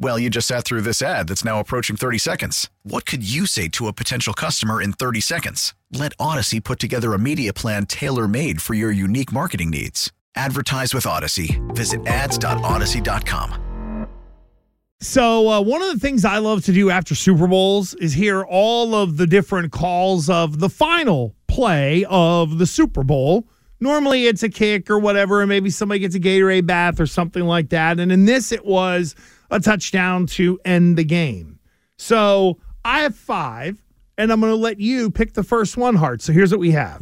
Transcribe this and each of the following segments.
Well, you just sat through this ad that's now approaching 30 seconds. What could you say to a potential customer in 30 seconds? Let Audacy put together a media plan tailor made for your unique marketing needs. Advertise with Audacy. Visit ads.audacy.com. So uh, one of the things I love to do after Super Bowls is hear all of the different calls of the final play of the Super Bowl. Normally it's a kick or whatever, and maybe somebody gets a Gatorade bath or something like that. And in this, it was a touchdown to end the game. So I have five, and I'm going to let you pick the first one, Hart. So here's what we have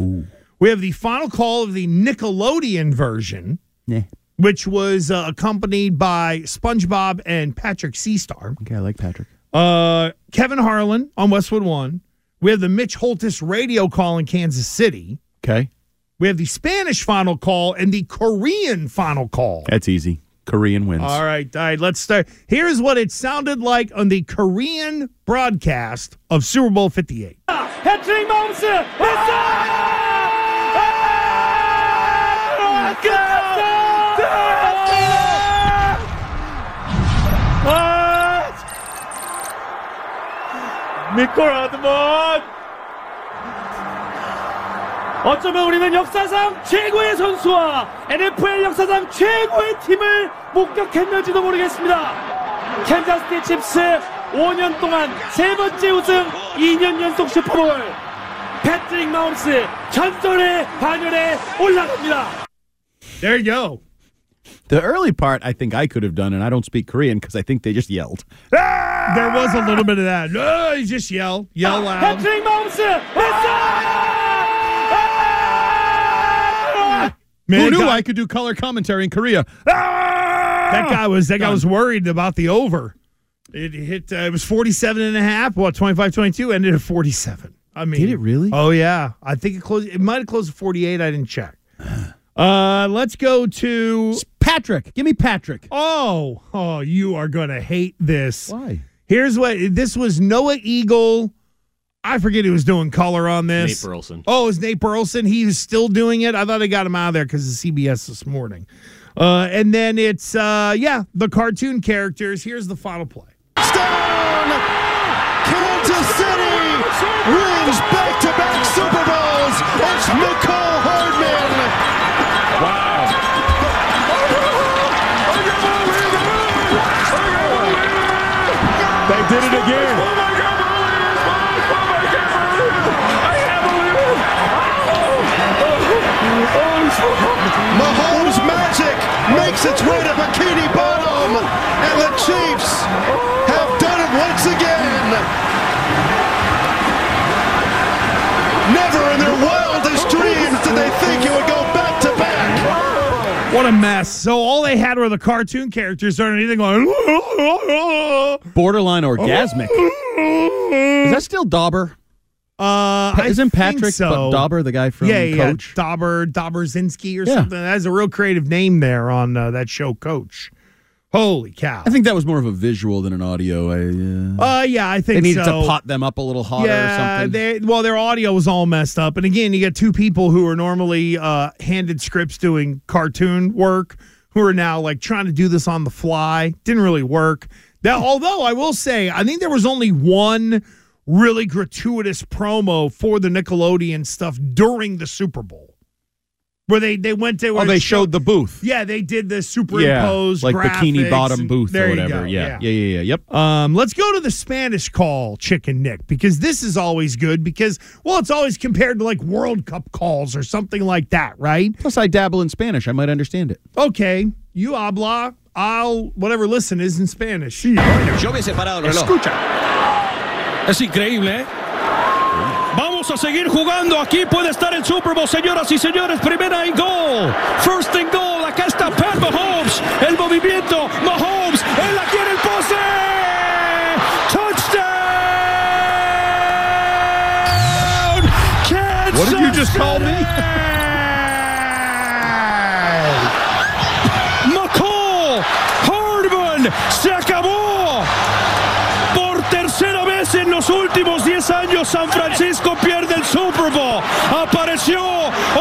we have the final call of the Nickelodeon version, Yeah. which was uh, accompanied by SpongeBob and Patrick Seastar. Okay, I like Patrick. Uh, Kevin Harlan on Westwood One. We have the Mitch Holthus radio call in Kansas City. Okay. We have the Spanish final call and the Korean final call. That's easy. Korean wins. All right, all right, let's start. Here's what it sounded like on the Korean broadcast of Super Bowl 58. 해트릭 마운스 했어! 미콜 하드먼 어쩌면 우리는 역사상 최고의 선수와 NFL 역사상 최고의 팀을 목격했는지도 모르겠습니다. 캔자스티 칩스 5년 동안 세 번째 우승 2년 연속 슈퍼볼 패트릭 마운스 전설의 반열에 올라갑니다. There you go. The early part, I think I could have done, and I don't speak Korean because I think they just yelled. There was a little bit of that. Oh, you just yell, yell loud. 패트릭 Man, Who knew guy- I could do color commentary in Korea? That guy was that guy was worried about the over. It hit uh, it was 47 and a half, what 25 22 ended at 47. I mean Did it really? Oh yeah. I think it closed it might have closed at 48, I didn't check. Uh let's go to Patrick. Give me Patrick. Oh, oh, you are going to hate this. Why? Here's what this was Noah Eagle. I forget who was doing color on this. Nate Burleson. Oh, is Nate Burleson. He was still doing it. I thought I got him out of there because of CBS this morning. Uh, and then it's uh, yeah, the cartoon characters. Here's the final play. Stone, Kansas City wins back-to-back Super Bowls. It's Mecole Hardman. Wow. They did it again. Mahomes magic makes its way to Bikini Bottom, and the Chiefs have done it once again. Never in their wildest dreams did they think it would go back to back. What a mess. So all they had were the cartoon characters underneath anything going. Borderline orgasmic. Is that still Dauber? Uh, I Isn't think Patrick so. Dauber the guy from yeah, yeah, Coach? Dauber, Dauberzinski or Yeah. something. That has a real creative name there on uh, that show, Coach. Holy cow. I think that was more of a visual than an audio. I, uh, Uh, yeah, I think they needed so. to pot them up a little hotter or something. they well, their audio was all messed up. And again, you got two people who are normally uh, handed scripts doing cartoon work who are now like trying to do this on the fly. Didn't really work. Now, although I will say, I think there was only one really gratuitous promo for the Nickelodeon stuff during the Super Bowl. Where they, they went to oh, they showed the booth. yeah they did the Yeah, superimposed like bikini bottom and- booth or whatever. go, yeah. yeah, yeah, yeah, Yep. um, let's go to the Spanish call, Chicken Nick, because this is always good because, well, it's always compared to like World Cup calls or something like that, right? Plus, I dabble in Spanish. I might understand it. Okay, you habla I'll whatever listen is in Spanish. Yo me he separado el reloj. Es increíble, ¿eh? Vamos a seguir jugando. Aquí puede estar el Super Bowl, señoras y señores. Primera y gol. First and goal. Acá está Pat Mahomes. El movimiento. Mahomes. Él aquí en el poste. What did you just call me? McCall. Hardman. Los últimos 10 años, San Francisco pierde el Super Bowl. Apareció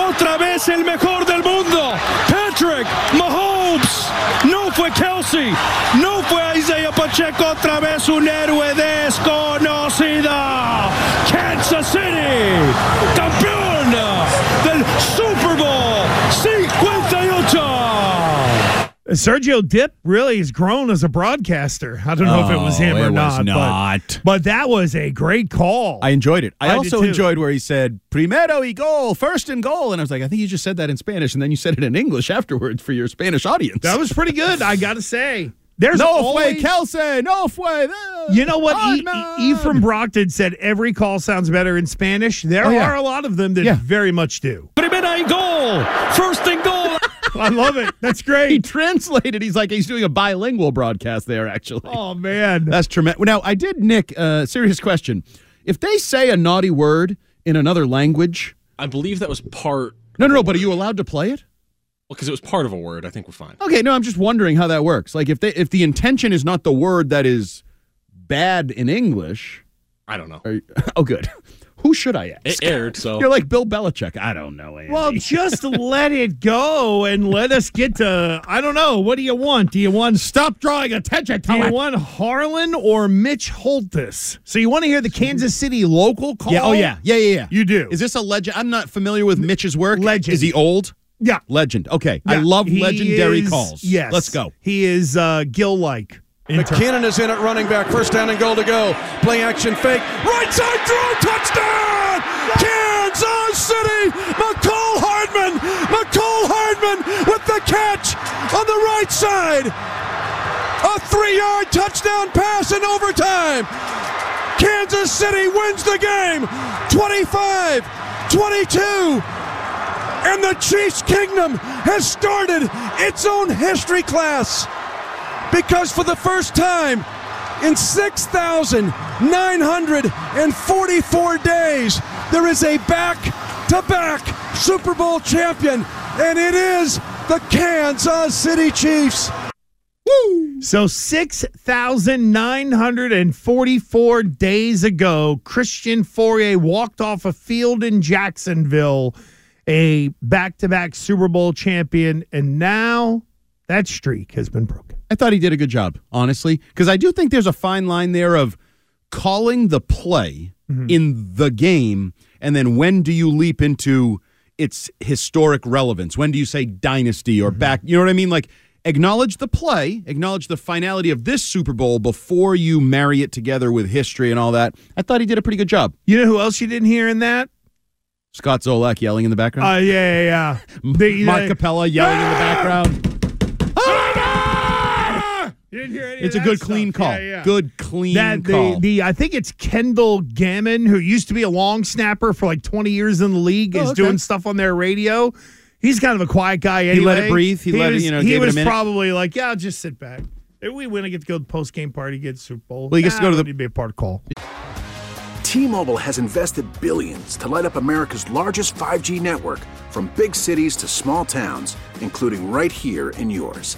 otra vez el mejor del mundo, Patrick Mahomes. No fue Kelsey, no fue Isaiah Pacheco, otra vez un héroe desconocida. Sergio Dipp really has grown as a broadcaster. I don't know if it was Oh, him it or was not. not. But, but that was a great call. I enjoyed it. I, I also enjoyed where he said "primero y goal," first and goal, and I was like, I think you just said that in Spanish, and then you said it in English afterwards for your Spanish audience. that was pretty good, I got to say. There's no always, fue Kelce, no fue. Eh. You know what? E- e- Ephraim Brockton said every call sounds better in Spanish. There Oh, yeah. are a lot of them that Yeah. very much do. Primera y gol, first and goal. I love it. That's great. He translated. He's like he's doing a bilingual broadcast there. Actually, Oh, man. that's tremendous. Now, I did, Nick. Uh, serious question: If they say a naughty word in another language, I believe that was part. no, no, no, but are you allowed to play it? Well, because it was part of a word. I think we're fine. Okay, no, I'm just wondering how that works. Like, if they if the intention is not the word that is bad in English, I don't know. you- oh, good. Who should I ask? It aired, so You're like Bill Belichick. I don't know. Andy. Well, just let it go and let us get to. I don't know. What do you want? Do you want stop drawing attention Do to you it. want Harlan or Mitch Holthus? So you want to hear the Kansas City local call? Yeah. Oh, yeah. Yeah. Yeah. Yeah. You do. Is this a legend? I'm not familiar with Mitch's work. Legend. Is he old? yeah. Legend. Okay. I love legendary is- calls. Yes. Let's go. He is uh, Gil like. McKinnon is in at running back. First down and goal to go. Play action fake. Right side throw. Touchdown! Kansas City! Mecole Hardman! Mecole Hardman with the catch on the right side. A three yard touchdown pass in overtime. Kansas City wins the game 25 22. And the Chiefs Kingdom has started its own history class because for the first time in 6,944 days, there is a back to back Super Bowl champion, and it is the Kansas City Chiefs. Woo! So 6,944 days ago, Christian Fauria walked off a field in Jacksonville, a back to back Super Bowl champion, and now that streak has been broken. I thought he did a good job, honestly, because I do think there's a fine line there of calling the play mm-hmm. in the game, and then when do you leap into its historic relevance? When do you say dynasty or mm-hmm. back? You know what I mean? Like, acknowledge the play, acknowledge the finality of this Super Bowl before you marry it together with history and all that. I thought he did a pretty good job. You know who else you didn't hear in that? Scott Zolak yelling in the background. Uh, yeah, yeah, yeah. Mark the- Cappello yelling in the ah! background. You didn't hear any It's of a good stuff. clean call. Yeah, yeah. Good clean that call. the, the I think it's Kendall Gammon who used to be a long snapper for like 20 years in the league Oh, is okay. doing stuff on their radio. He's kind of a quiet guy anyway. He let it breathe. He let it, was, you know, he gave it a was probably like, yeah, I'll just sit back. If we win, I get to go to the post game party, get Super Bowl. Well, he gets to go to the- don't to be a part of call. T-Mobile has invested billions to light up America's largest 5G network from big cities to small towns, including right here in yours.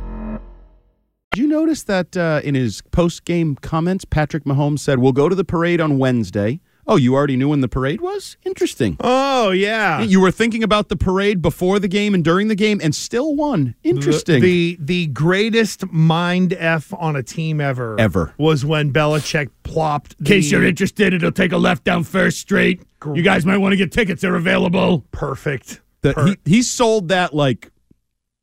Did you notice that uh, in his post game comments, Patrick Mahomes said, We'll go to the parade on Wednesday. Oh, you already knew when the parade was? Interesting. Oh, yeah. You were thinking about the parade before the game and during the game and still won. Interesting. The, the the greatest mind f on a team ever Ever. was when Belichick plopped. In case you're interested, it'll take a left down First Street. You guys might want to get tickets. They're available. perfect. The- Per- he, he sold that like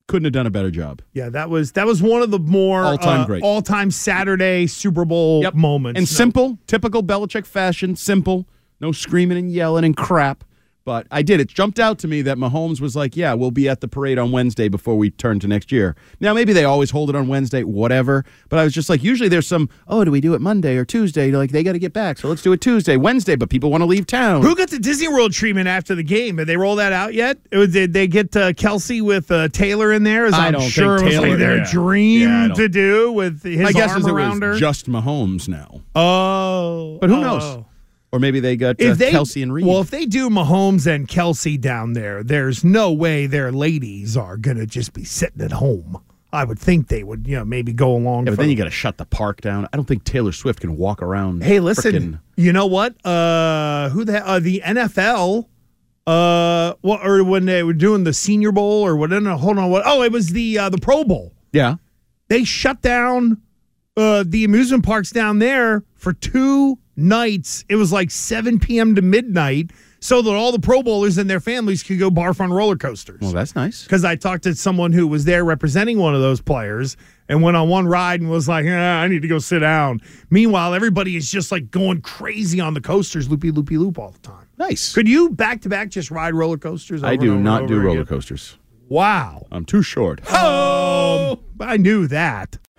couldn't have done a better job. yeah, that was that was one of the more All-time uh, great. all-time Saturday Super Bowl moments. And No. simple, typical Belichick fashion, simple, no screaming and yelling and crap. But I did. It jumped out to me that Mahomes was like, yeah, we'll be at the parade on Wednesday before we turn to next year. Now, maybe they always hold it on Wednesday, whatever. But I was just like, usually there's some, oh, do we do it Monday or Tuesday? Like, they got to get back. So let's do it Tuesday, Wednesday, but people want to leave town. Who got the Disney World treatment after the game? Did they roll that out yet? It was- Did they get uh, Kelce with uh, Taylor in there? As I I'm don't think sure it was Taylor- like their yeah. dream Yeah, to do with his My guess is it around her. was just Mahomes now. oh, But who oh. knows? Or maybe they got uh, If they Kelce and Reid. well, if they do Mahomes and Kelce down there, there's no way their ladies are gonna just be sitting at home. I would think they would, you know, maybe go along. yeah, but then you got to shut the park down. I don't think Taylor Swift can walk around. Hey, listen. You know what? Uh, who the uh, the NFL? Uh, what or when they were doing the Senior Bowl or what? No, hold on. What? Oh, it was the uh, the Pro Bowl. Yeah. They shut down uh, the amusement parks down there for two nights. It was like 7 p.m. to midnight, so that all the Pro Bowlers and their families could go barf on roller coasters. Well, that's nice. Because I talked to someone who was there representing one of those players and went on one ride and was like, "Ah, I need to go sit down. Meanwhile, everybody is just like going crazy on the coasters, loopy, loopy, loop all the time. Nice. Could you back to back just ride roller coasters? I do not do roller again? coasters. Wow. I'm too short. Oh, I knew that.